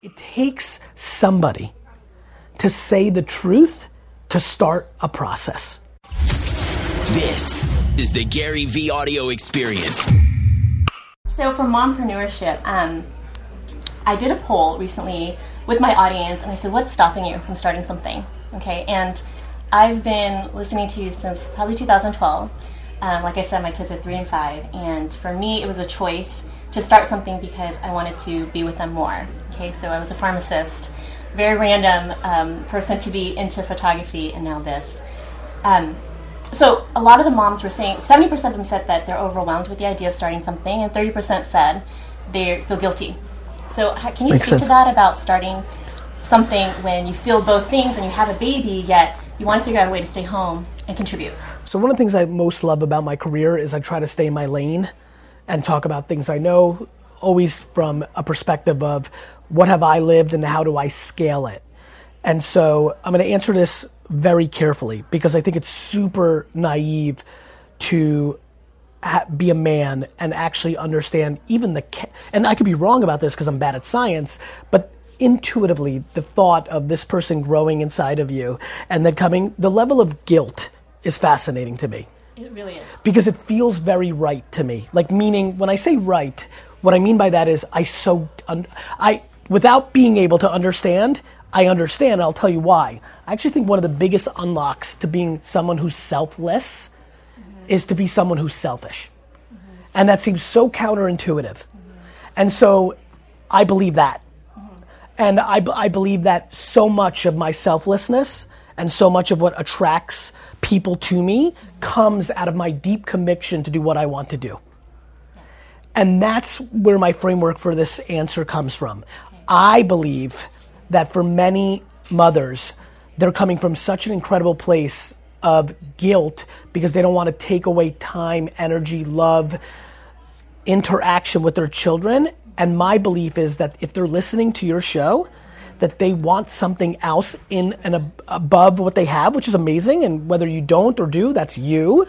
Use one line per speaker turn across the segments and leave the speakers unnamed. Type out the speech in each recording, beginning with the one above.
It takes somebody to say the truth to start a process.
This is the Gary Vee audio experience.
So, for mompreneurship, um, I did a poll recently with my audience and I said, What's stopping you from starting something? Okay, and I've been listening to you since probably 2012. Um, like I said, my kids are three and five, and for me, it was a choice to start something because I wanted to be with them more. Okay, so I was a pharmacist, very random um, person to be into photography, and now this. Um, so a lot of the moms were saying 70% of them said that they're overwhelmed with the idea of starting something, and 30% said they feel guilty. So can you
Makes
speak
sense.
to that about starting something when you feel both things and you have a baby, yet you want to figure out a way to stay home and contribute?
So, one of the things I most love about my career is I try to stay in my lane and talk about things I know, always from a perspective of what have I lived and how do I scale it. And so, I'm going to answer this very carefully because I think it's super naive to ha- be a man and actually understand even the ca- and I could be wrong about this because I'm bad at science, but intuitively the thought of this person growing inside of you and then coming the level of guilt is fascinating to me
It really is.
because it feels very right to me. Like meaning when I say right, what I mean by that is I so un- I without being able to understand, I understand. And I'll tell you why. I actually think one of the biggest unlocks to being someone who's selfless mm-hmm. is to be someone who's selfish, mm-hmm. and that seems so counterintuitive. Mm-hmm. And so, I believe that, and I, I believe that so much of my selflessness and so much of what attracts people to me comes out of my deep conviction to do what I want to do. And that's where my framework for this answer comes from. I believe that for many mothers, they're coming from such an incredible place of guilt because they don't want to take away time, energy, love, interaction with their children. And my belief is that if they're listening to your show, that they want something else in and ab- above what they have, which is amazing. And whether you don't or do, that's you,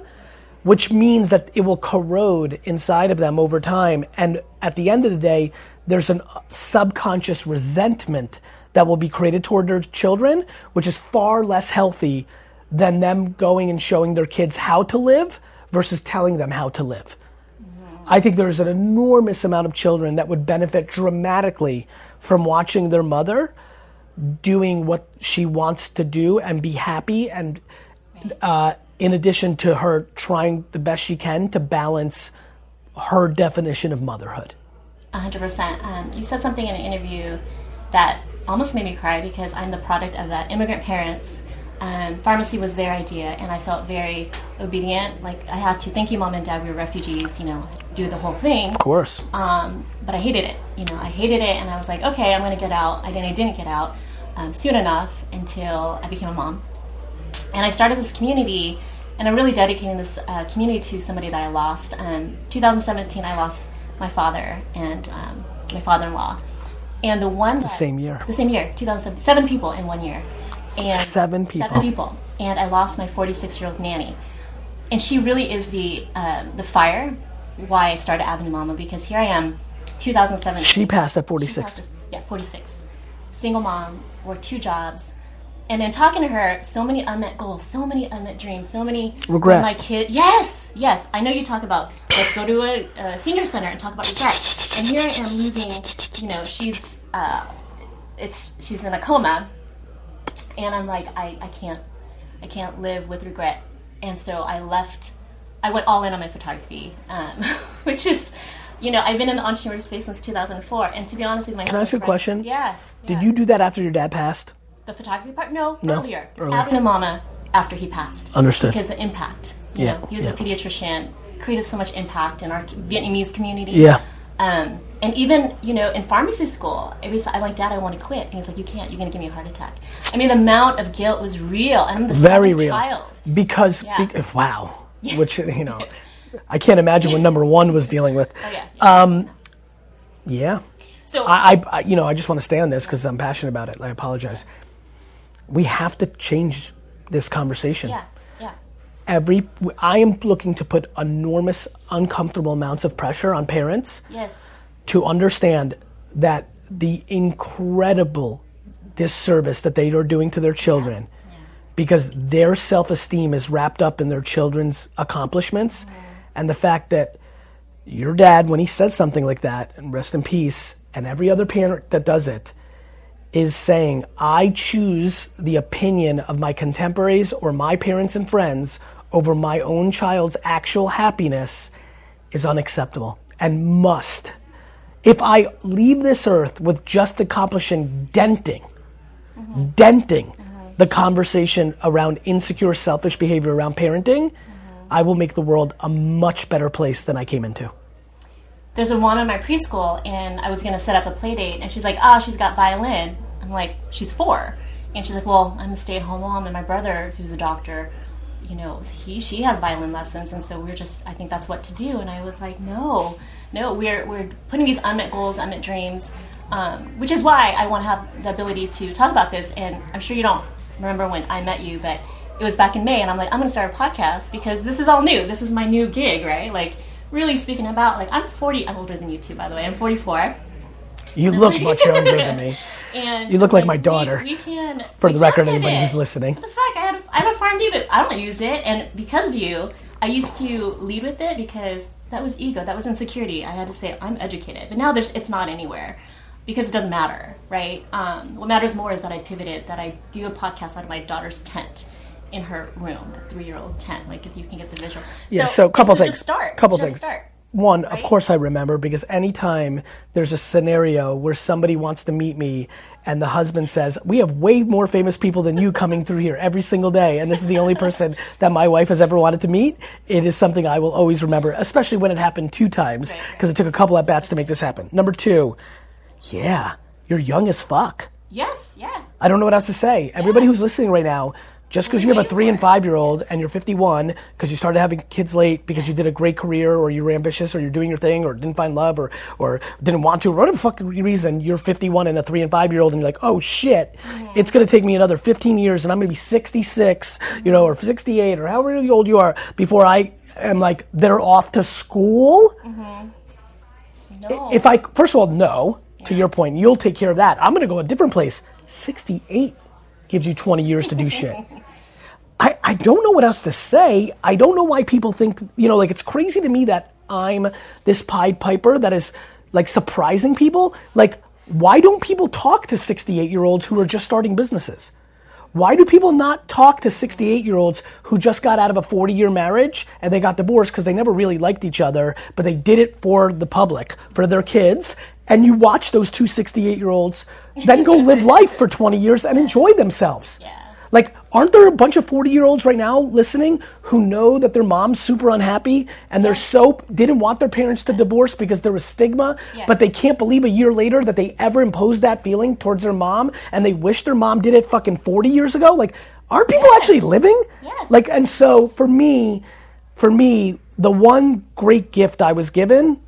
which means that it will corrode inside of them over time. And at the end of the day, there's a subconscious resentment that will be created toward their children, which is far less healthy than them going and showing their kids how to live versus telling them how to live. I think there's an enormous amount of children that would benefit dramatically from watching their mother doing what she wants to do and be happy, and uh, in addition to her trying the best she can to balance her definition of motherhood.
100%. Um, you said something in an interview that almost made me cry because I'm the product of that immigrant parents. Um, pharmacy was their idea, and I felt very obedient. Like I had to, thank you, mom and dad, we were refugees, you know, do the whole thing.
Of course.
Um, but I hated it. You know, I hated it, and I was like, okay, I'm going to get out. I didn't, I didn't get out um, soon enough until I became a mom. And I started this community, and I'm really dedicating this uh, community to somebody that I lost. Um, 2017, I lost my father and um, my father-in-law. And the one
The same year.
the same year, 2007, seven people in one year. And
Seven people.
Seven people. And I lost my 46 year old nanny. And she really is the um, the fire why I started Avenue Mama because here I am, 2007.
She passed at 46.
passed- Yeah, 46. Single mom, worked two jobs. And then talking to her, so many unmet goals, so many unmet dreams, so many
Regret.
My kid, yes, yes. I know you talk about let's go to a, a senior center and talk about regret. And here I am losing. You know, she's uh, it's she's in a coma, and I'm like, I, I can't, I can't live with regret. And so I left. I went all in on my photography, um, which is, you know, I've been in the entrepreneur space since 2004. And to be honest with my
Can I ask you a question?
friend- Yeah.
Did you do that after your dad passed?
the photography part? No,
No,
earlier.
earlier.
Avenue Mama after he passed.
Understood.
Because the impact. You
Yeah,
know, he was
yeah.
a pediatrician, created so much impact in our Vietnamese community.
Yeah.
Um, and even, you know, in pharmacy school, every time I'm like, Dad, I want to quit. And he's like, You can't. You're going to give me a heart attack. I mean, the amount of guilt was real. And I'm the
Very real.
child.
Because,
Yeah.
bec- wow. Which, you know, I can't imagine what number one was dealing with.
Oh, yeah.
Um, Yeah.
so,
I, I- you know, I just want to stay on this because I'm passionate about it. I apologize. We have to change this conversation.
yeah, yeah.
Every, I am looking to put enormous, uncomfortable amounts of pressure on parents
Yes.
to understand that the incredible disservice that they are doing to their children because their self-esteem is wrapped up in their children's accomplishments mm-hmm. and the fact that your dad when he says something like that and rest in peace and every other parent that does it is saying i choose the opinion of my contemporaries or my parents and friends over my own child's actual happiness is unacceptable and must if i leave this earth with just accomplishing denting denting the conversation around insecure, selfish behavior around parenting, I will make the world a much better place than I came into.
There's a mom in my preschool, and I was to set up a play date, and she's like, "Ah, she's got violin." I'm like, "She's four. and she's like, "Well, I'm a stay-at-home mom, and my brother, who's a doctor, you know, he she has violin lessons, and so we're just, I think that's what to do." And I was like, "No, no, we're we're putting these unmet goals, unmet dreams." Um, which is why I want to have the ability to talk about this. And I'm sure you don't remember when I met you, but it was back in May, and I'm like, I'm going to start a podcast because this is all new. This is my new gig, right? Like, really speaking about, like, I'm 40, I'm older than you too, by the way. I'm 44.
You look much younger than me.
And
You look like my daughter.
We, we can.
For
we
the record, anybody who's listening.
What the fuck? I, had a, I have a farm too, but I don't use it. And because of you, I used to lead with it because that was ego, that was insecurity. I had to say I'm educated, but now there's it's not anywhere because it doesn't matter, right? Um, what matters more is that I pivoted, that I do a podcast out of my daughter's tent in her room, a three-year-old tent. Like if you can get the visual.
Yeah, so a couple
so
things.
Just start.
Couple
just
things.
Start.
One, of course I remember because anytime there's a scenario where somebody wants to meet me and the husband says, We have way more famous people than you coming through here every single day, and this is the only person that my wife has ever wanted to meet, it is something I will always remember, especially when it happened two times,
Right, right.
because it took a couple at bats to make this happen. Number two, yeah, you're young as fuck.
Yes. Yeah.
I don't know what else to say. Everybody who's listening right now, just because you have a three and five year old and you're 51 because you started having kids late because you did a great career or you're ambitious or you're doing your thing or didn't find love or, or didn't want to, or whatever fucking reason, you're 51 and a three and five year old and you're like, oh shit, it's going to take me another 15 years and I'm going to be 66, you know, or 68 or however old you are before I am like, they're off to school
No.
if I first of all no to your point, you'll take care of that. I'm going to go a different place. 68 gives you 20 years to do shit. I, I don't know what else to say. I don't know why people think, you know, like it's crazy to me that I'm this Pied Piper that is like surprising people. Like, why don't people talk to 68 year olds who are just starting businesses? Why do people not talk to 68 year olds who just got out of a 40 year marriage and they got divorced because they never really liked each other, but they did it for the public, for their kids? And you watch those two 68 year olds then go live life for 20 years and enjoy themselves.
Yeah.
Like, aren't there a bunch of 40 year olds right now listening who know that their mom's super unhappy and they're so didn't want their parents to divorce because there was stigma,
Yeah.
but they can't believe a year later that they ever imposed that feeling towards their mom and they wish their mom did it fucking 40 years ago? Like, are people
Yes.
actually living?
Yes.
Like, and so for me, for me, the one great gift I was given,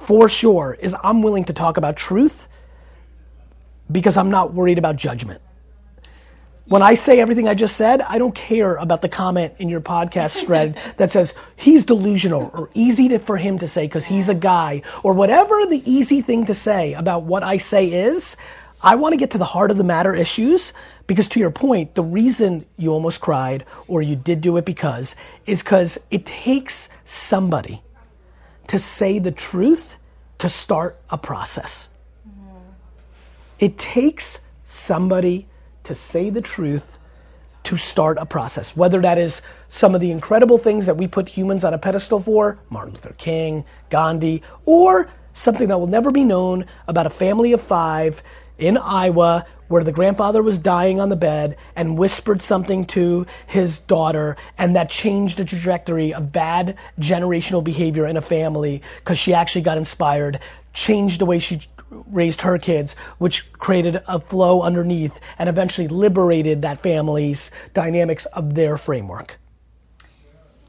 for sure, is I'm willing to talk about truth because I'm not worried about judgment. When I say everything I just said, I don't care about the comment in your podcast thread that says he's delusional or easy to, for him to say because he's a guy or whatever the easy thing to say about what I say is. I want to get to the heart of the matter issues because, to your point, the reason you almost cried or you did do it because is because it takes somebody to say the truth to start a process. Mm-hmm. It takes somebody to say the truth to start a process, whether that is some of the incredible things that we put humans on a pedestal for, Martin Luther King, Gandhi, or something that will never be known about a family of five in Iowa where the grandfather was dying on the bed and whispered something to his daughter and that changed the trajectory of bad generational behavior in a family because she actually got inspired, changed the way she raised her kids, which created a flow underneath and eventually liberated that family's dynamics of their framework.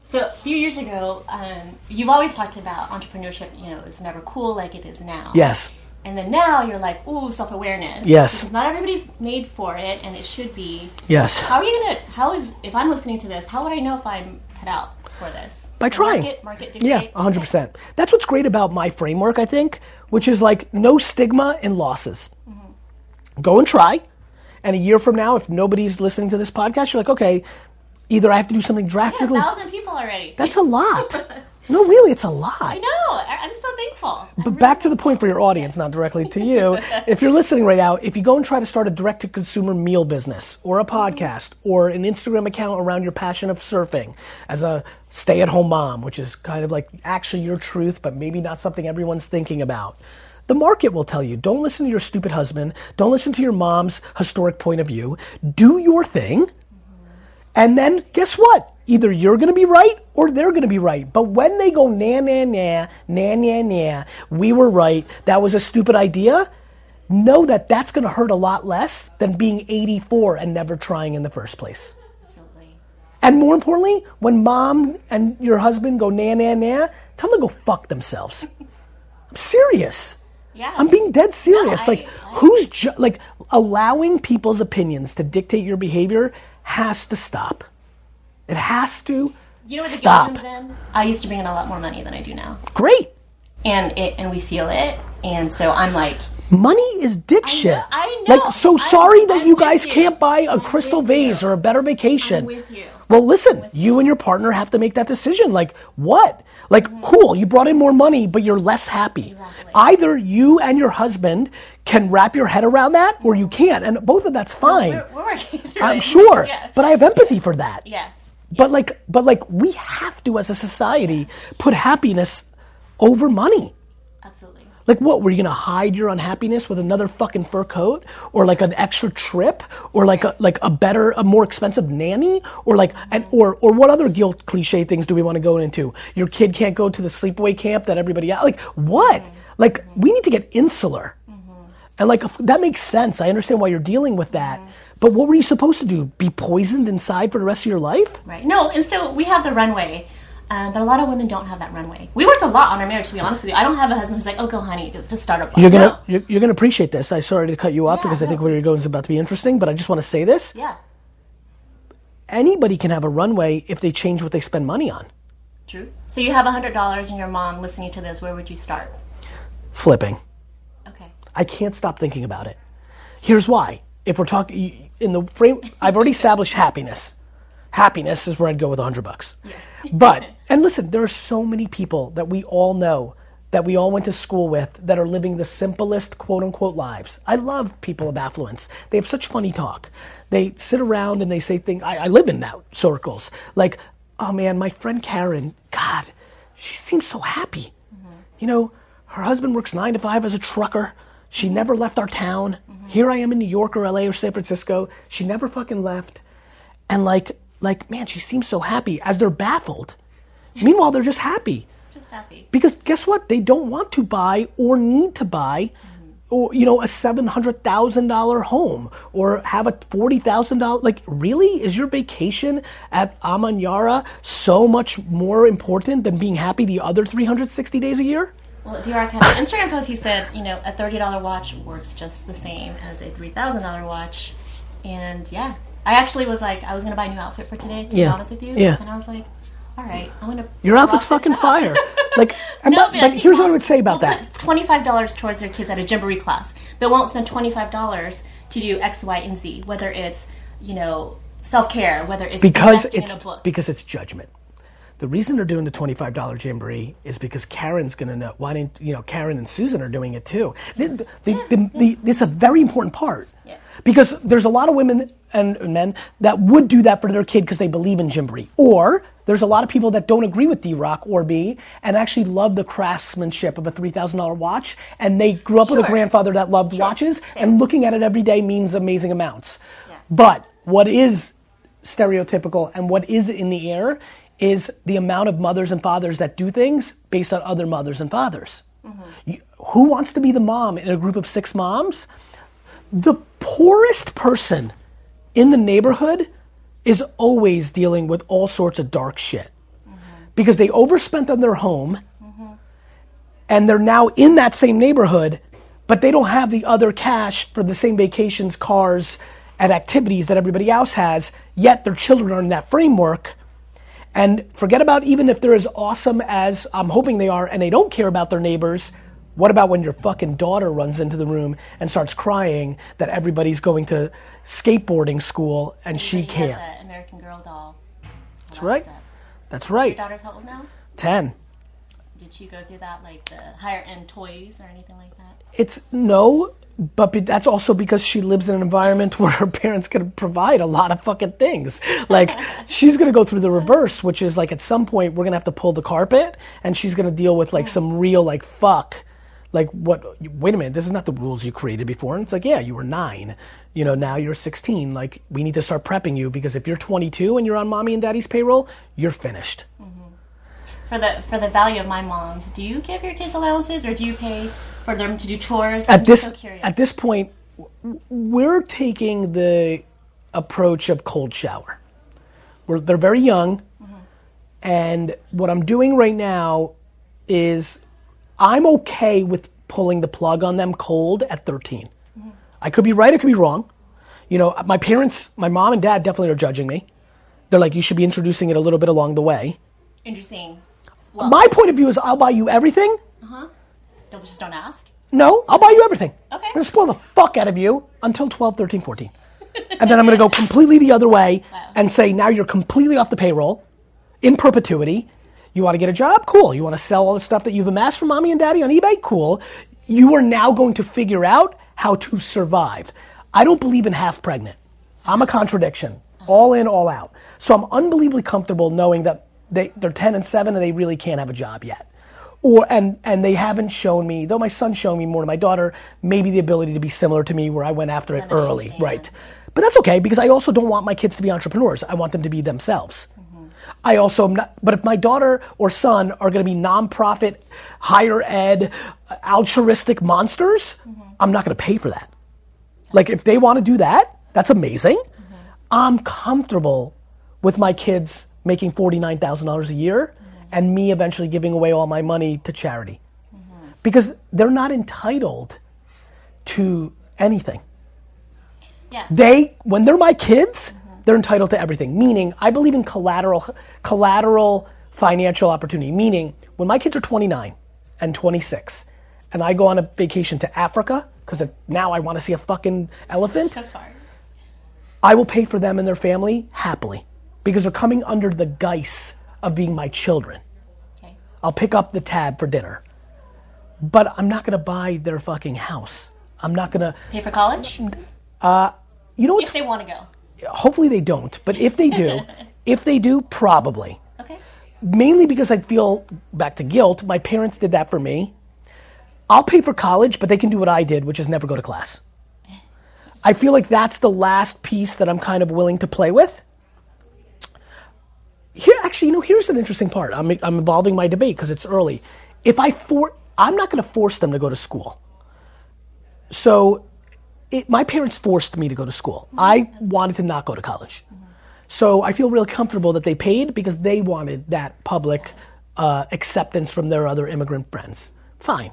So a few years ago, um, you've always talked about entrepreneurship. You know, is never cool like it is now.
Yes.
And then now you're like, ooh, self awareness.
Yes.
Because not everybody's made for it, and it should be.
Yes.
How are you gonna? How is if I'm listening to this? How would I know if I'm cut out for this?
By trying.
Market, market dictate.
Yeah, 100%. That's what's great about my framework, I think. which is like no stigma in losses. Mm-hmm. Go and try. And a year from now, if nobody's listening to this podcast, you're like, okay, either I have to do something
Yeah, a
drastically.
thousand people already.
That's a lot. no, really, it's a lot.
I know. I'm so thankful.
But back to the point for your audience, not directly to you. if you're listening right now, if you go and try to start a direct to consumer meal business or a mm-hmm. podcast or an Instagram account around your passion of surfing as a stay at home mom, which is kind of like actually your truth, but maybe not something everyone's thinking about. The market will tell you don't listen to your stupid husband, don't listen to your mom's historic point of view. Do your thing. And then guess what? Either you're going to be right or they're going to be right. But when they go, nah, nah, nah, nah, nah, nah, we were right, that was a stupid idea, know that that's going to hurt a lot less than being 84 and never trying in the first place.
Absolutely.
And more importantly, when mom and your husband go, nah, nah, nah, tell them to go fuck themselves. I'm serious.
Yeah.
I'm being dead serious.
I-
like,
I-
who's ju- like allowing people's opinions to dictate your behavior has to stop. It has to
You know where the
stop.
guilt comes in? I used to bring in a lot more money than I do now,
Great.
and it and we feel it, and so I'm like,
Money is dick shit.
I know.
Like, so
I'm-
sorry that
I'm
you guys
you.
can't buy a
I'm
crystal vase
you.
or a better vacation.
I'm with you.
Well, listen, you and your partner have to make that decision. Like, what? Like, mm-hmm. cool, you brought in more money, but you're less happy.
Exactly.
Either you and your husband can wrap your head around that, or you can't, and both of that's fine.
we're, we're
I'm
it.
sure,
yeah.
but I have empathy for that.
yeah.
But like, but like, we have to, as a society, put happiness over money.
Absolutely.
Like, what? Were you gonna hide your unhappiness with another fucking fur coat, or like an extra trip, or like a like a better, a more expensive nanny, or like, and or or what other guilt cliche things do we want to go into? Your kid can't go to the sleepaway camp that everybody like. What? Mm-hmm. Like, we need to get insular, mm-hmm. and like that makes sense. I understand why you're dealing with that. Mm-hmm. But what were you supposed to do? Be poisoned inside for the rest of your life?
Right. No, and so we have the runway, um, but a lot of women don't have that runway. We worked a lot on our marriage, to be honest with you. I don't have a husband who's like, "Oh, go, honey, just start up."
You're gonna
No.
you're, you're gonna appreciate this. I sorry to cut you off
Yeah,
because I think where you're going is about to be interesting, but I just want to say this.
Yeah.
Anybody can have a runway if they change what they spend money on.
True. So you have a hundred dollars, and your mom listening to this. Where would you start?
Flipping.
Okay.
I can't stop thinking about it. Here's why. If we're talking in the frame, I've already established happiness. Happiness is where I'd go with a hundred bucks. But and listen, there are so many people that we all know that we all went to school with that are living the simplest quote unquote lives. I love people of affluence. They have such funny talk. They sit around and they say things. I, I live in that circles. Like, oh man, my friend Karen, God, she seems so happy. Mm-hmm. You know, her husband works nine to five as a trucker. She never left our town. Here I am in New York or LA or San Francisco. She never fucking left. And like, like, man, she seems so happy as they're baffled. Meanwhile, they're just happy.
Just happy.
Because guess what? They don't want to buy or need to buy or you know a seven hundred thousand dollar home or have a forty thousand dollar like really is your vacation at Amanyara so much more important than being happy the other three hundred sixty days a year?
Well, D-Rock had an Instagram post. He said, you know, a thirty dollar watch works just the same as a three thousand dollar watch, and yeah, I actually was like, I was gonna buy a new outfit for today. To be
Yeah.
honest with you,
Yeah.
and I was like, all right, I'm gonna.
Your outfit's fucking
out.
fire. Like, and
No,
but,
but,
here's what I would say about that.
Twenty-five dollars towards their kids at a Gymboree class, but won't spend twenty-five dollars to do X, Y, and Z. Whether it's you know self-care, whether it's
because it's
in a book.
because it's judgment. The reason they're doing the twenty-five dollar Gymboree is because Karen's going to know. Why didn't you know? Karen and Susan are doing it too. The, the, the, the, this is a very important part
Yeah.
because there's a lot of women and men that would do that for their kid because they believe in Gymboree, or there's a lot of people that don't agree with D Rock or B and actually love the craftsmanship of a three thousand dollar watch, and they grew up with a grandfather that loved watches, and looking at it every day means amazing amounts.
Yeah.
But what is stereotypical and what is in the air is the amount of mothers and fathers that do things based on other mothers and fathers. Mm-hmm. You- who wants to be the mom in a group of six moms? The poorest person in the neighborhood is always dealing with all sorts of dark shit mm-hmm. because they overspent on their home mm-hmm. and they're now in that same neighborhood, but they don't have the other cash for the same vacations, cars, and activities that everybody else has, yet their children are in that framework. And forget about even if they're as awesome as I'm hoping they are and they don't care about their neighbors, What about when your fucking daughter runs into the room and starts crying that everybody's going to skateboarding school and she can't?
an American Girl doll.
That's right. That's right.
Your daughter's how old now?
10.
Did she go through that, like the higher end toys or anything like that?
It's no, but be- that's also because she lives in an environment where her parents can provide a lot of fucking things. Like she's gonna go through the reverse, which is like at some point we're gonna have to pull the carpet, and she's gonna deal with like some real like fuck. Like what? Wait a minute, this is not the rules you created before. And it's like, yeah, you were nine. You know, now you're 16. Like we need to start prepping you because if you're 22 and you're on mommy and daddy's payroll, you're finished. Mm-hmm.
For the for the value of my moms, do you give your kids allowances or do you pay for them to do chores?
at
I'm
this
so curious.
at this point we're taking the approach of cold shower. We're, they're very young mm-hmm. and what i'm doing right now is i'm okay with pulling the plug on them cold at 13 mm-hmm. i could be right i could be wrong. You know my parents my mom and dad definitely are judging me. They're like you should be introducing it a little bit along the way.
Interesting. Well,
my point of view is i'll buy you everything Uh-huh.
don't, just don't ask.
No, I'll buy you everything.
Okay.
I'm going to spoil the fuck out of you until 12, 13, 14. and then I'm going to go completely the other way
Wow.
and say, now you're completely off the payroll in perpetuity. You want to get a job? Cool. You want to sell all the stuff that you've amassed from mommy and daddy on eBay? Cool. You are now going to figure out how to survive. I don't believe in half pregnant. I'm a contradiction. All in, all out. So I'm unbelievably comfortable knowing that they, they're 10 and 7 and they really can't have a job yet. Or and and they haven't shown me though my son's shown me more than my daughter maybe the ability to be similar to me where i went after it early. right. But that's okay because i also don't want my kids to be entrepreneurs. I want them to be themselves. Mm-hmm. I also am not but if my daughter or son are going to be nonprofit higher ed altruistic monsters mm-hmm. i'm not going to pay for that. Like if they want to do that that's amazing. Mm-hmm. I'm comfortable with my kids making $49000 a year and me eventually giving away all my money to charity. Because they're not entitled to anything.
Yeah.
they when they're my kids they're entitled to everything. Meaning i believe in collateral collateral financial opportunity. Meaning when my kids are 29 and 26 and i go on a vacation to africa because now i want to see a fucking elephant
so.
I will pay for them and their family happily because they're coming under the guise of being my children.
Okay.
I'll pick up the tab for dinner. But I'm not going to buy their fucking house. I'm not going to,
Pay for college uh,
you know what?
if they want to go.
Hopefully they don't. But if they do, if they do, probably.
Okay.
Mainly because I feel, back to guilt, my parents did that for me. I'll pay for college, but they can do what I did, which is never go to class. Eh. I feel like that's the last piece that I'm kind of willing to play with. Here, actually, you know, here's an interesting part. I'm, I'm involving my debate because it's early. If I for, I'm not going to force them to go to school. So, it, my parents forced me to go to school. Mm-hmm. I wanted to not go to college. Mm-hmm. So I feel real comfortable that they paid because they wanted that public uh, acceptance from their other immigrant friends. Fine.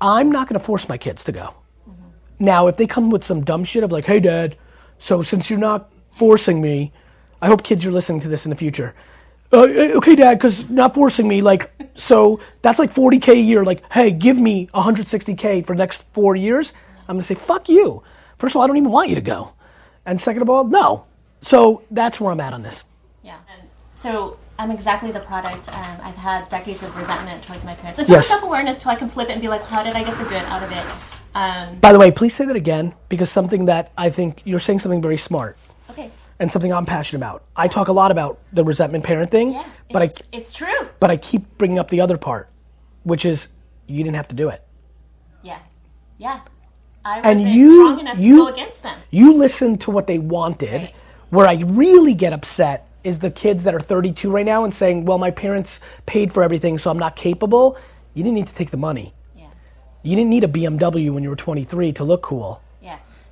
I'm not going to force my kids to go. Mm-hmm. Now, if they come with some dumb shit of like, hey, dad, so since you're not forcing me, I hope kids are listening to this in the future. Uh, uh, okay, dad, because not forcing me, like, so that's like 40K a year. Like, hey, give me 160K for the next four years. I'm going to say, fuck you. First of all, I don't even want you to go. And second of all, no. So that's where I'm at on this.
Yeah. So I'm exactly the product. Um, I've had decades of resentment towards my parents. Until
Yes.
self awareness, till I can flip it and be like, how did I get the good out of it? Um,
By the way, please say that again because something that I think you're saying something very smart. And something I'm passionate about. I talk a lot about the resentment parent thing,
Yeah.
but I
It's, true.
but I keep bringing up the other part, which is you didn't have to do it.
Yeah. Yeah. I
And you-
strong enough
you-
to go against them.
You listened to what they wanted.
Right.
Where I really get upset is the kids that are 32 right now and saying, "Well, my parents paid for everything, so I'm not capable." You didn't need to take the money.
Yeah.
You didn't need a BMW when you were 23 to look cool.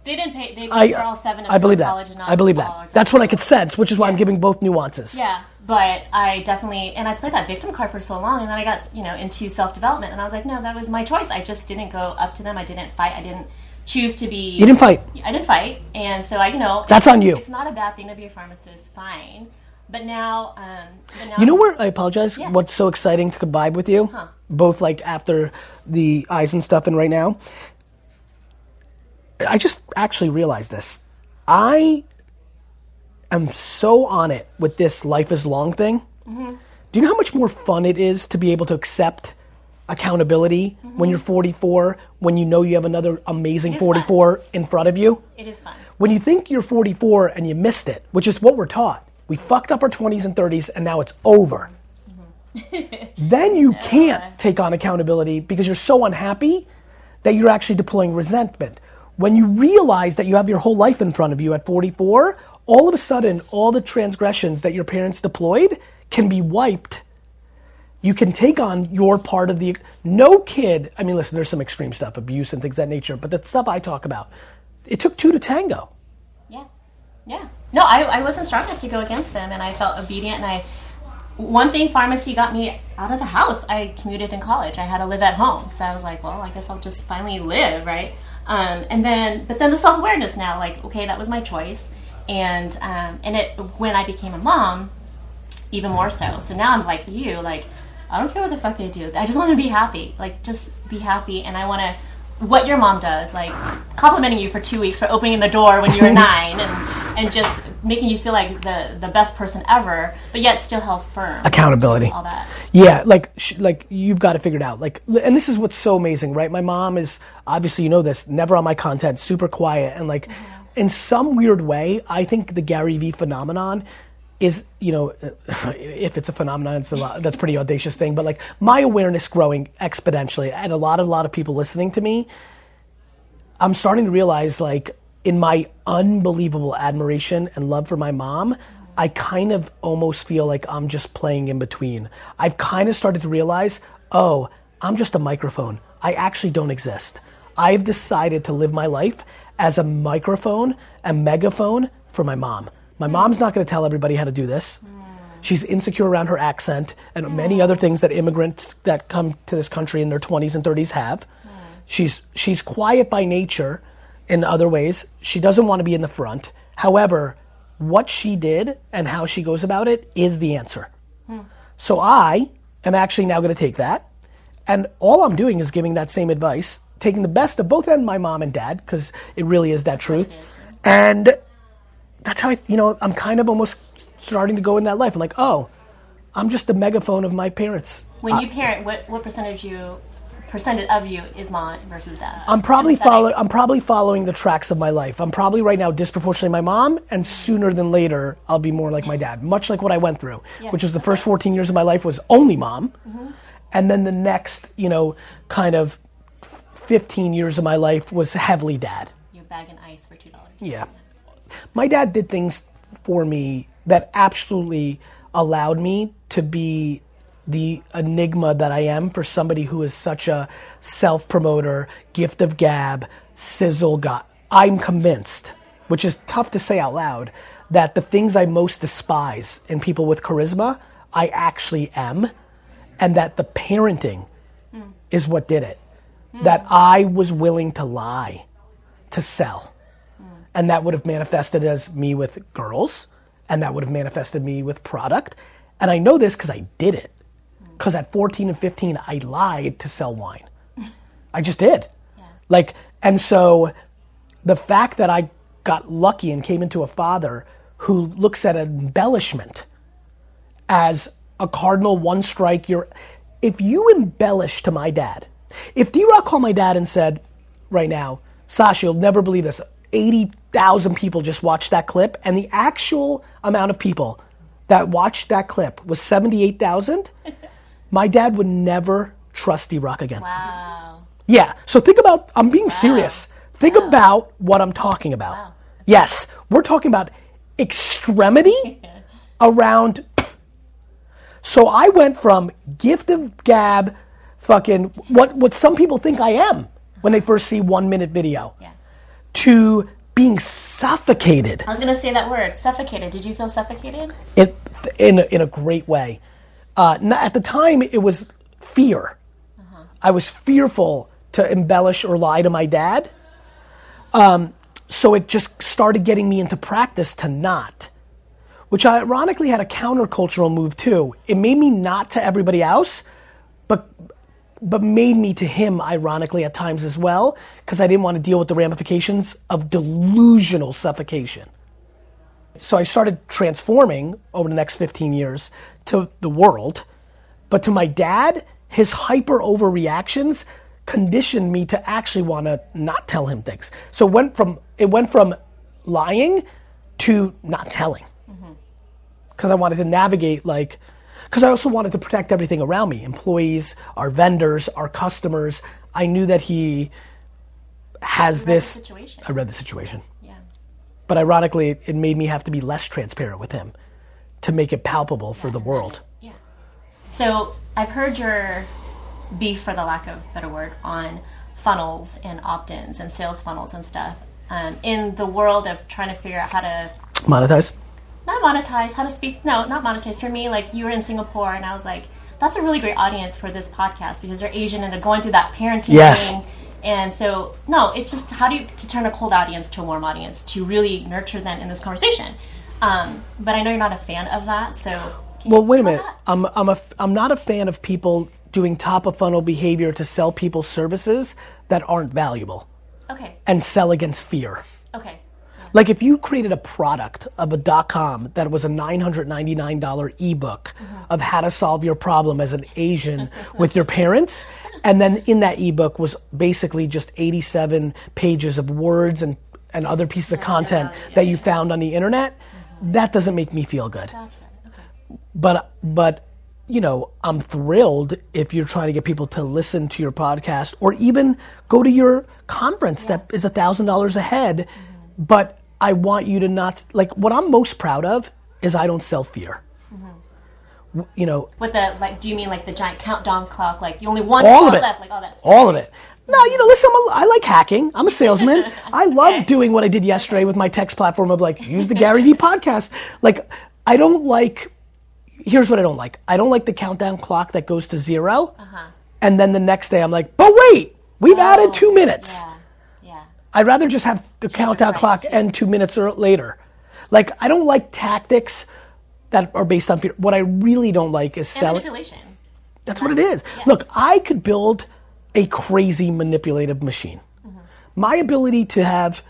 Yeah. They didn't pay. They paid
I,
for all seven of
I believe
college
that.
and not
I believe that. That's what I could sense, which is why I'm giving both nuances.
Yeah, but I definitely and I played that victim card for so long, and then I got you know into self development, and I was like, no, that was my choice. I just didn't go up to them. I didn't fight. I didn't choose to be.
You didn't fight.
I didn't fight, and so I you know
That's on you.
It's not a bad thing to be a pharmacist. Fine, but now, um, but now
You know where I apologize.
Yeah.
What's so exciting to vibe with you?
Huh.
both like after the eyes and stuff and right now. I just actually realized this. I am so on it with this life is long thing. Do you know how much more fun it is to be able to accept accountability when you're 44, when you know you have another amazing
is
44 in front of you?
It is fun.
When you think you're 44 and you missed it, which is what we're taught, we fucked up our 20s and 30s and now it's over. Mm-hmm. then you can't take on accountability because you're so unhappy that you're actually deploying resentment. When you realize that you have your whole life in front of you at 44, all of a sudden, all the transgressions that your parents deployed can be wiped. You can take on your part of the. No kid, I mean, listen, there's some extreme stuff, abuse and things that nature, but the stuff I talk about, it took two to tango.
Yeah, yeah. No, I, I wasn't strong enough to go against them, and I felt obedient. And I, one thing, pharmacy got me out of the house. I commuted in college. I had to live at home, so I was like, well, I guess I'll just finally live, right? Um, and then, but then the self awareness now, like, okay, that was my choice, and um, and it when I became a mom, even more so. So now I'm like you, like I don't care what the fuck they do. I just want to be happy. Like just be happy, and I want to. What your mom does, like complimenting you for two weeks for opening the door when you were nine, and and just making you feel like the the best person ever, but yet still held firm.
Accountability.
All that.
Yeah, like sh- like you've got to figure it out. Like, and this is what's so amazing, right? My mom is obviously you know this, never on my content, super quiet, and like mm-hmm. in some weird way, I think the Gary Vee phenomenon is you know if it's a phenomenon it's a lot, that's a pretty audacious thing but like my awareness growing exponentially and a lot of a lot of people listening to me i'm starting to realize like in my unbelievable admiration and love for my mom i kind of almost feel like i'm just playing in between. I've kind of started to realize oh i'm just a microphone. I actually don't exist. I've decided to live my life as a microphone a megaphone for my mom. My hmm. mom's not going to tell everybody how to do this. Hmm. She's insecure around her accent and hmm. many other things that immigrants that come to this country in their 20s and 30s have. She's she's quiet by nature in other ways. She doesn't want to be in the front. However, what she did and how she goes about it is the answer. Hmm. So I am actually now going to take that and all I'm doing is giving that same advice, taking the best of both and my mom and dad because it really is that truth. And that's how I, you know, I'm kind of almost starting to go in that life. I'm like, oh, I'm just the megaphone of my parents.
When uh, you parent, what what percentage you percentage of you is mom versus dad?
I'm probably
Empathetic.
follow, I'm probably following the tracks of my life. I'm probably right now disproportionately my mom, and sooner than later I'll be more like my dad. Much like what I went through, which is the first 14 years of my life was only mom, mm-hmm. and then the next, you know, kind of 15 years of my life was heavily dad.
You bag and ice for two dollars.
Yeah. My dad did things for me that absolutely allowed me to be the enigma that I am for somebody who is such a self promoter, gift of gab, sizzle guy. I'm convinced, which is tough to say out loud, that the things I most despise in people with charisma, I actually am, and that the parenting hmm. is what did it. Hmm. That I was willing to lie to sell. Hmm. And that would have manifested as me with girls and that would have manifested me with product. And i know this because i did it because at 14 and 15 i lied to sell wine. I just did. Like and so the fact that i got lucky and came into a father who looks at embellishment as a cardinal one strike you're if you embellish to my dad if d-rock called my dad and said right now sasha you'll never believe this 80,000 people just watched that clip and the actual amount of people that watched that clip was 78,000 my dad would never trust d-rock again
Wow.
yeah. So think about, I'm being serious. Think about what I'm talking about.
Wow.
Yes. We're talking about extremity around. So I went from gift of gab, fucking, what, what some people think I am when they first see one minute video,
Yeah.
to being suffocated
I was gonna say that word, suffocated. Did you feel suffocated?
in, in, a, in a great way. Uh, at the time, it was fear. I was fearful to embellish or lie to my dad. Um, so it just started getting me into practice to not, which ironically had a countercultural move too. It made me not to everybody else, but but made me to him ironically at times as well because I didn't want to deal with the ramifications of delusional suffocation. So I started transforming over the next 15 years to the world, but to my dad, his hyper overreactions conditioned me to actually want to not tell him things. So it went from it went from lying to not telling because I wanted to navigate like because I also wanted to protect everything around me employees, our vendors, our customers. I knew that he has this.
situation.
I read the situation. But ironically, it made me have to be less transparent with him to make it palpable for the world.
Yeah. So I've heard your beef, for the lack of a better word, on funnels and opt-ins and sales funnels and stuff. Um, in the world of trying to figure out how to
Monetize?
not monetize, how to speak. No, not monetize. For me, like you were in Singapore, and I was like, that's a really great audience for this podcast because they're Asian and they're going through that parenting
Yes.
thing. And so, no, it's just how do you to turn a cold audience to a warm audience to really nurture them in this conversation. Um, but I know you're not a fan of that, so.
Well, wait a minute.
that?
I'm, I'm, a, I'm not a fan of people doing top of funnel behavior to sell people services that aren't valuable
Okay.
and sell against fear.
Okay.
Like if you created a product of a dot com that was a $999 ebook mm-hmm. of how to solve your problem as an Asian with your parents, and then in that ebook was basically just 87 pages of words and, and other pieces of content
value, yeah,
that you found on the internet, mm-hmm. that doesn't make me feel good.
Gotcha. Okay.
But but you know, I'm thrilled if you're trying to get people to listen to your podcast or even go to your conference that is a thousand dollars a head. Mm-hmm. But I want you to not like what I'm most proud of is I don't sell fear. W- You know,
With the like, do you mean like the giant countdown clock? Like you only one
all of it,
left, like oh, all that. Stuff.
all of it. No, you know, listen, I'm a, I like hacking. I'm a salesman. I love doing what I did yesterday with my text platform of like use the Gary Vee podcast. Like, I don't like. Here's what I don't like. I don't like the countdown clock that goes to 0 uh-huh. and then the next day I'm like, but wait, we've added oh, two minutes.
Yeah. Yeah.
I'd rather just have the countdown clock end two minutes or later. Like, I don't like tactics that are based on fear. What I really don't like is
And
selling.
manipulation.
That's what it is. Look, I could build a crazy manipulative machine. My ability to have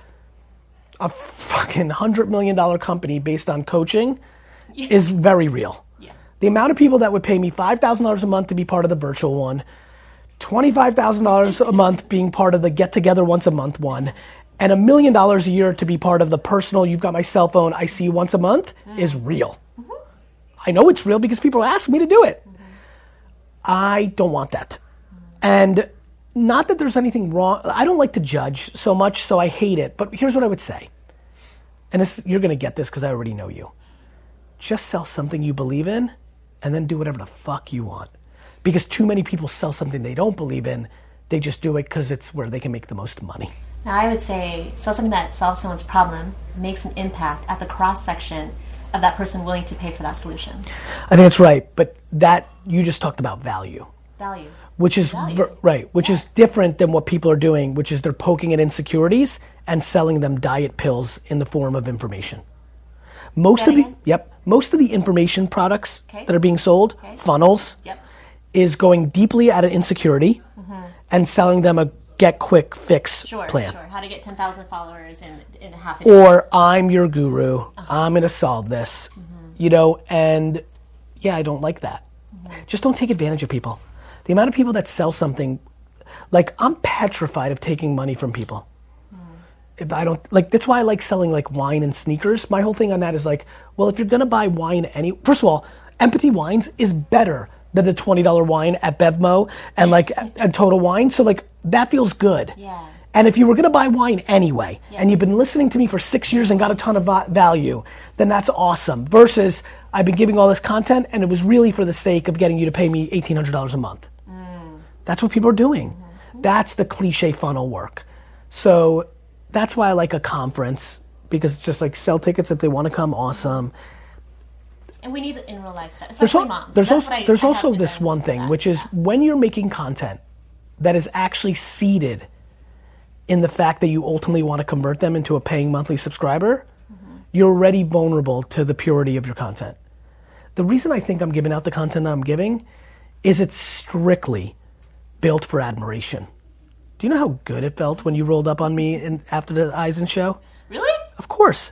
a fucking hundred million dollar company based on coaching is very real.
Yeah.
The amount of people that would pay me five thousand dollars a month to be part of the virtual one, twenty-five thousand dollars a month being part of the get together once a month one, and a million dollars a year to be part of the personal. You've got my cell phone. I see you once a month mm. is real. Mm-hmm. I know it's real because people ask me to do it. Mm-hmm. I don't want that. And not that there's anything wrong. I don't like to judge so much, so I hate it. But here's what I would say. And this, you're going to get this because I already know you. Just sell something you believe in and then do whatever the fuck you want. Because too many people sell something they don't believe in. They just do it because it's where they can make the most money.
Now, I would say sell something that solves someone's problem, makes an impact at the cross section of that person willing to pay for that solution.
I think that's right. But that, you just talked about value.
Value.
which is
Value.
right, which is different than what people are doing, which is they're poking at insecurities and selling them diet pills in the form of information. Most of the
again?
yep, most of the information products
Okay.
that are being sold,
Okay.
funnels,
Yep.
Is going deeply at an insecurity mm-hmm. and selling them a get quick fix
Sure.
plan.
Sure. How to get 10,000 followers in, in a half a day.
Or I'm your guru. Uh-huh. I'm going to solve this. Mm-hmm. You know, and yeah, I don't like that. Mm-hmm. Just don't take advantage of people. The amount of people that sell something, like I'm petrified of taking money from people. If I don't like, that's why I like selling like wine and sneakers. My whole thing on that is like, well, if you're gonna buy wine, any first of all, Empathy Wines is better than the twenty dollar wine at Bevmo and like at, Total Wine. So like that feels good.
Yeah.
And if you were going to buy wine anyway, and you've been listening to me for six years and got a ton of value, then that's awesome. Versus, I've been giving all this content, and it was really for the sake of getting you to pay me $1,800 a month. Mm. That's what people are doing. Mm-hmm. That's the cliche funnel work. So that's why I like a conference, because it's just like sell tickets if they want to come, awesome.
And we need it in real life stuff,
There's,
especially
al-
moms.
there's
That's
also,
I-
there's
I
also this one thing,
that.
which is
Yeah.
when you're making content that is actually seeded in the fact that you ultimately want to convert them into a paying monthly subscriber,
Mm-hmm.
you're already vulnerable to the purity of your content. The reason I think I'm giving out the content that I'm giving is it's strictly built for admiration. Do you know how good it felt when you rolled up on me in, after the Eisen show?
Really?
Of course.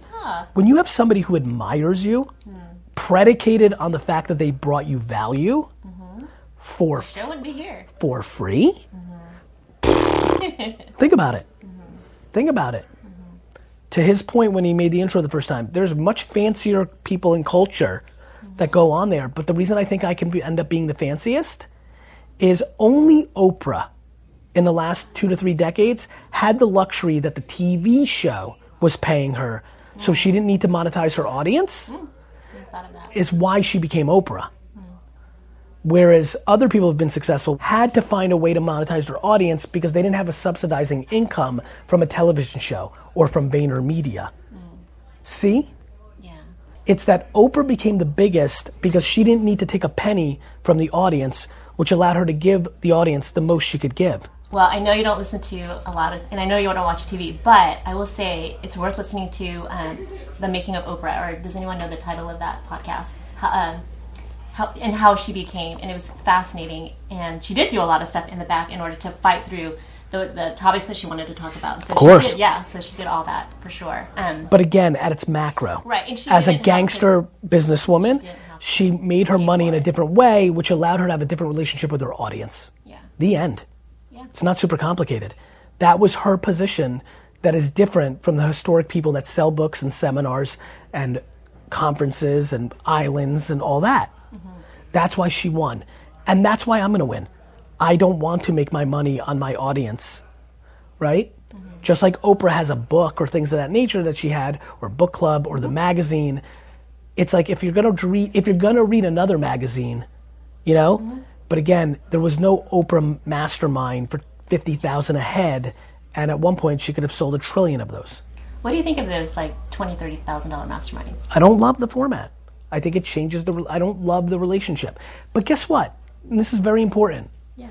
When you have somebody who admires you, predicated on the fact that they brought you value for
Show wouldn't be here.
for free? Think about it. Think about it. To his point when he made the intro the first time, there's much fancier people in culture that go on there. But the reason I think I can be, end up being the fanciest is only Oprah in the last two to three decades had the luxury that the TV show was paying her. So she didn't need to monetize her audience,
Never thought of that.
is why she became Oprah. Whereas other people have been successful had to find a way to monetize their audience because they didn't have a subsidizing income from a television show or from VaynerMedia. See?
Yeah.
It's that Oprah became the biggest because she didn't need to take a penny from the audience, which allowed her to give the audience the most she could give.
Well, I know you don't listen to a lot of, and I know you don't watch TV, but I will say it's worth listening to um, the making of Oprah. Or does anyone know the title of that podcast? How, um, how, and how she became, and it was fascinating. And she did do a lot of stuff in the back in order to fight through the, the topics that she wanted to talk about. So
Of course.
she did, yeah. So she did all that for sure. Um,
But again, at its macro.
Right, she
As a gangster
to-
businesswoman,
to
she made her money in a different way, which allowed her to have a different relationship with her audience.
yeah.
The end. It's not super complicated. That was her position that is different from the historic people that sell books and seminars and conferences and islands and all that. Mm-hmm. That's why she won. And that's why I'm going to win. I don't want to make my money on my audience, right? Mm-hmm. Just like Oprah has a book or things of that nature that she had, or book club or the mm-hmm. magazine. It's like if you're gonna read, if you're gonna read another magazine, you know. But again, there was no Oprah mastermind for fifty thousand a head, and at one point she could have sold a trillion of those.
What do you think of those like twenty, thirty thousand dollar $30,000 masterminds?
I don't love the format. I think it changes the. I don't love the relationship. But guess what? And this is very important.
Yeah.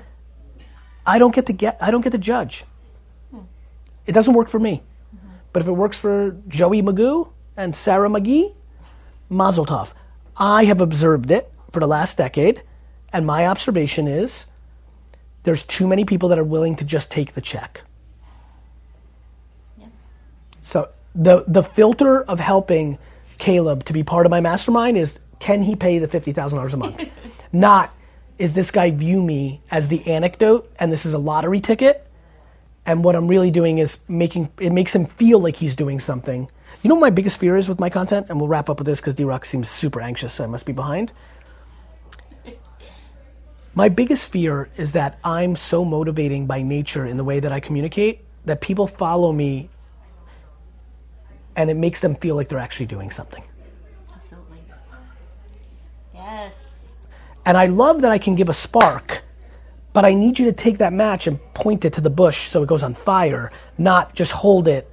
I don't get to get. I don't get to judge. Hmm. It doesn't work for me. Mm-hmm. But if it works for Joey Magoo and Sarah McGee, Mazel Tov. I have observed it for the last decade, and my observation is there's too many people that are willing to just take the check.
Yeah.
So the the filter of helping Caleb to be part of my mastermind is can he pay the fifty thousand dollars a month? Not is this guy view me as the anecdote and this is a lottery ticket, and what I'm really doing is making it makes him feel like he's doing something. You know what my biggest fear is with my content, and we'll wrap up with this because D-Rock seems super anxious, so I must be behind. My biggest fear is that I'm so motivating by nature in the way that I communicate that people follow me and it makes them feel like they're actually doing something.
Absolutely. Yes.
And I love that I can give a spark, but I need you to take that match and point it to the bush so it goes on fire, not just hold it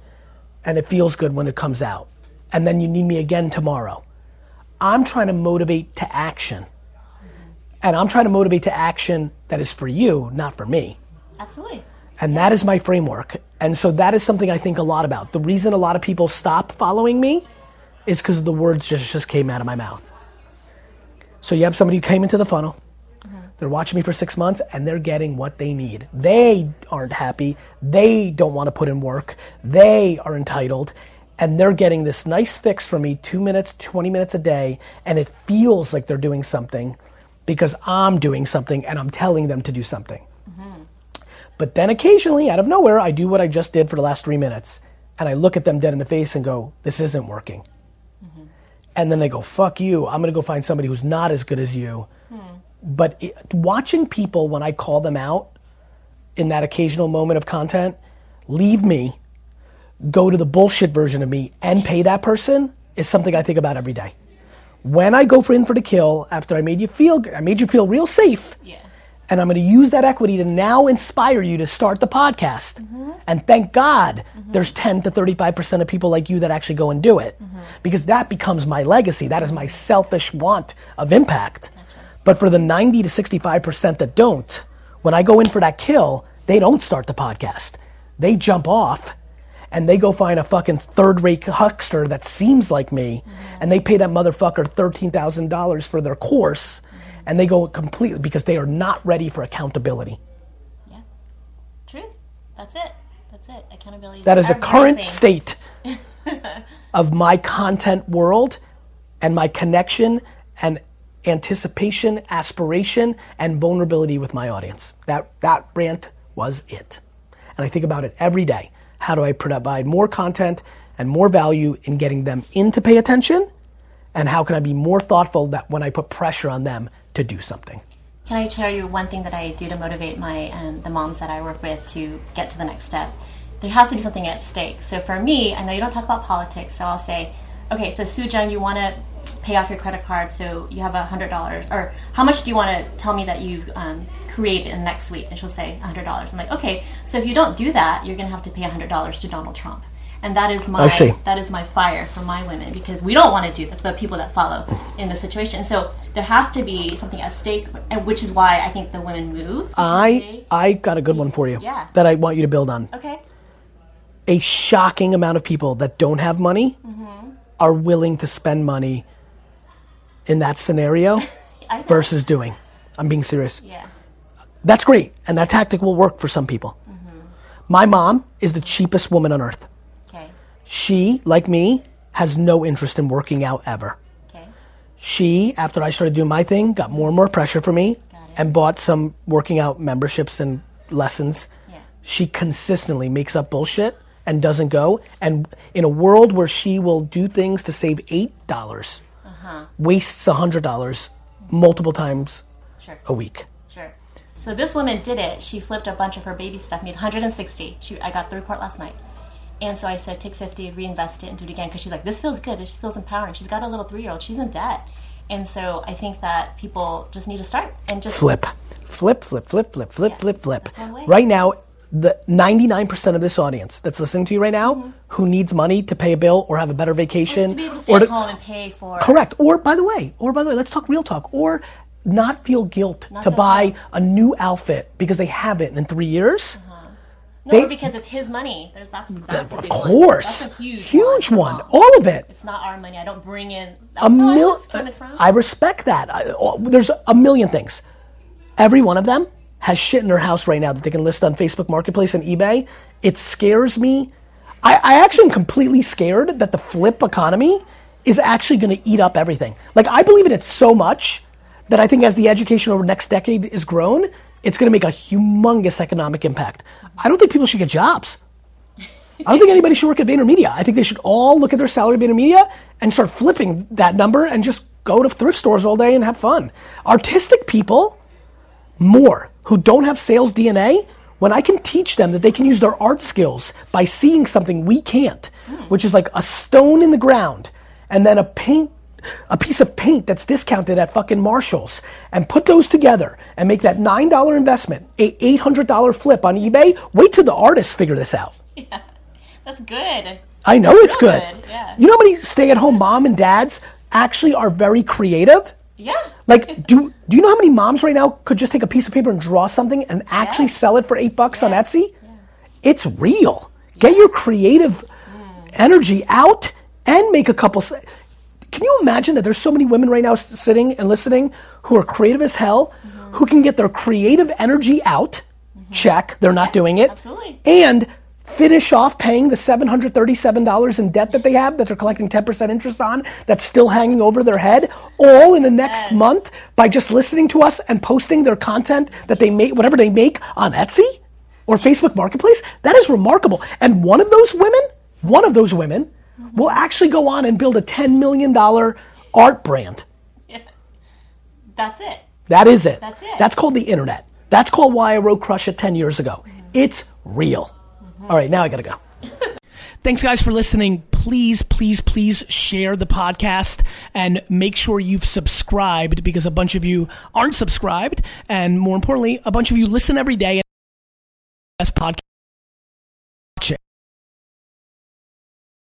and it feels good when it comes out. And then you need me again tomorrow. I'm trying to motivate to action. And I'm trying to motivate to action that is for you, not for me.
Absolutely.
And that is my framework. And so that is something I think a lot about. The reason a lot of people stop following me is because the words just, just came out of my mouth. So you have somebody who came into the funnel, mm-hmm. they're watching me for six months, and they're getting what they need. They aren't happy. They don't want to put in work. They are entitled. And they're getting this nice fix from me two minutes, 20 minutes a day, and it feels like they're doing something because I'm doing something and I'm telling them to do something. But then occasionally, out of nowhere, I do what I just did for the last three minutes. And I look at them dead in the face and go, this isn't working. And then they go, fuck you. I'm going to go find somebody who's not as good as you. But it, watching people, when I call them out in that occasional moment of content, leave me, go to the bullshit version of me, and pay that person is something I think about every day. When I go for in for the kill, after I made you feel, I made you feel real safe
Yeah.
and I'm going to use that equity to now inspire you to start the podcast. Mm-hmm. And thank God mm-hmm. there's 10 to 35% of people like you that actually go and do it. Mm-hmm. Because that becomes my legacy. That is my selfish want of impact. But for the 90 to 65% that don't, when I go in for that kill, they don't start the podcast. They jump off and they go find a fucking third rate huckster that seems like me and they pay that motherfucker $13,000 for their course and they go completely because they are not ready for accountability. Yeah. Truth.
That's it. That's it. Accountability.
That is the current state of my content world and my connection and anticipation, aspiration, and vulnerability with my audience. That, that rant was it. And I think about it every day. How do I provide more content and more value in getting them in to pay attention? And how can I be more thoughtful that when I put pressure on them to do something?
Can I share you one thing that I do to motivate my um, the moms that I work with to get to the next step? There has to be something at stake. So for me, I know you don't talk about politics, so I'll say, okay, so Sujan, you want to pay off your credit card, so you have a hundred dollars, or how much do you want to tell me that you um, create it in the next week? And she'll say a hundred dollars. I'm like, okay, so if you don't do that, you're going to have to pay a hundred dollars to Donald Trump. And that is my that is my fire for my women because we don't want to do that for the people that follow in the situation. So there has to be something at stake, which is why I think the women move.
I, I got a good one for you
Yeah.
that I want you to build on.
okay.
a shocking amount of people that don't have money
Mm-hmm.
are willing to spend money in that scenario versus doing. I'm being serious.
Yeah.
That's great, and that tactic will work for some people.
Mm-hmm.
My mom is the cheapest woman on earth.
Okay.
She, like me, has no interest in working out ever.
Okay.
She, after I started doing my thing, got more and more pressure for me and bought some working out memberships and lessons.
Yeah.
She consistently makes up bullshit and doesn't go. And in a world where she will do things to save $8, dollars
Uh-huh.
wastes $100 multiple times
Sure.
a week.
So this woman did it. She flipped a bunch of her baby stuff, made 160. She, I got the report last night. And so I said, take 50, reinvest it, and do it again. Because she's like, this feels good. This feels empowering. She's got a little three year old. She's in debt. And so I think that people just need to start and just
Flip. Flip, flip, flip, flip, flip,
Yeah,
flip, flip.
that's one way.
Right now, the 99% of this audience that's listening to you right now who needs money to pay a bill or have a better vacation
Mm-hmm. just to be able to stay
or to-
home and pay for.
Correct. Or by the way, or by the way, let's talk real talk. Or not feel guilt
Not
to buy a new outfit because they haven't in three years. Uh-huh.
No,
they-
because it's his money. There's that's, that's a
of
big one.
course,
That's a huge,
one.
one.
All of it.
It's not our money. I don't bring in.
A
how I
mil-
was coming from.
I respect that. I, oh, there's a million things. Every one of them has shit in their house right now that they can list on Facebook Marketplace and eBay. It scares me. I, I actually am completely scared that the flip economy is actually going to eat up everything. Like I believe in it so much that I think as the education over the next decade is grown, it's going to make a humongous economic impact. I don't think people should get jobs. I don't think anybody should work at VaynerMedia. I think they should all look at their salary at VaynerMedia and start flipping that number and just go to thrift stores all day and have fun. Artistic people, more, who don't have sales DNA, when I can teach them that they can use their art skills by seeing something we can't, which is like a stone in the ground and then a paint a piece of paint that's discounted at fucking Marshalls and put those together and make that $9 investment, a $800 flip on eBay, wait till the artists figure this out.
Yeah, That's good.
I know it's good.
good, yeah.
You know how many stay-at-home mom and dads actually are very creative?
Yeah.
Like, do do you know how many moms right now could just take a piece of paper and draw something and actually
Yes.
sell it for eight bucks on Etsy?
Yeah.
Etsy? It's real. Get your creative mm. energy out and make a couple. Can you imagine that there's so many women right now sitting and listening who are creative as hell, who can get their creative energy out? Check, they're not doing it.
absolutely.
And finish off paying the $737 in debt that they have that they're collecting 10% interest on that's still hanging over their head all in the next
Yes.
month by just listening to us and posting their content that they make whatever they make on Etsy or Facebook Marketplace that is remarkable and one of those women one of those women will actually go on and build a $10 million art brand
That's it.
that is it
That's it.
that's called the internet that's called why I wrote Crush It 10 years ago it's real mm-hmm. all right now I gotta go Thanks, guys, for listening. Please, please, please share the podcast and make sure you've subscribed because a bunch of you aren't subscribed. And more importantly, a bunch of you listen every day. Best podcast.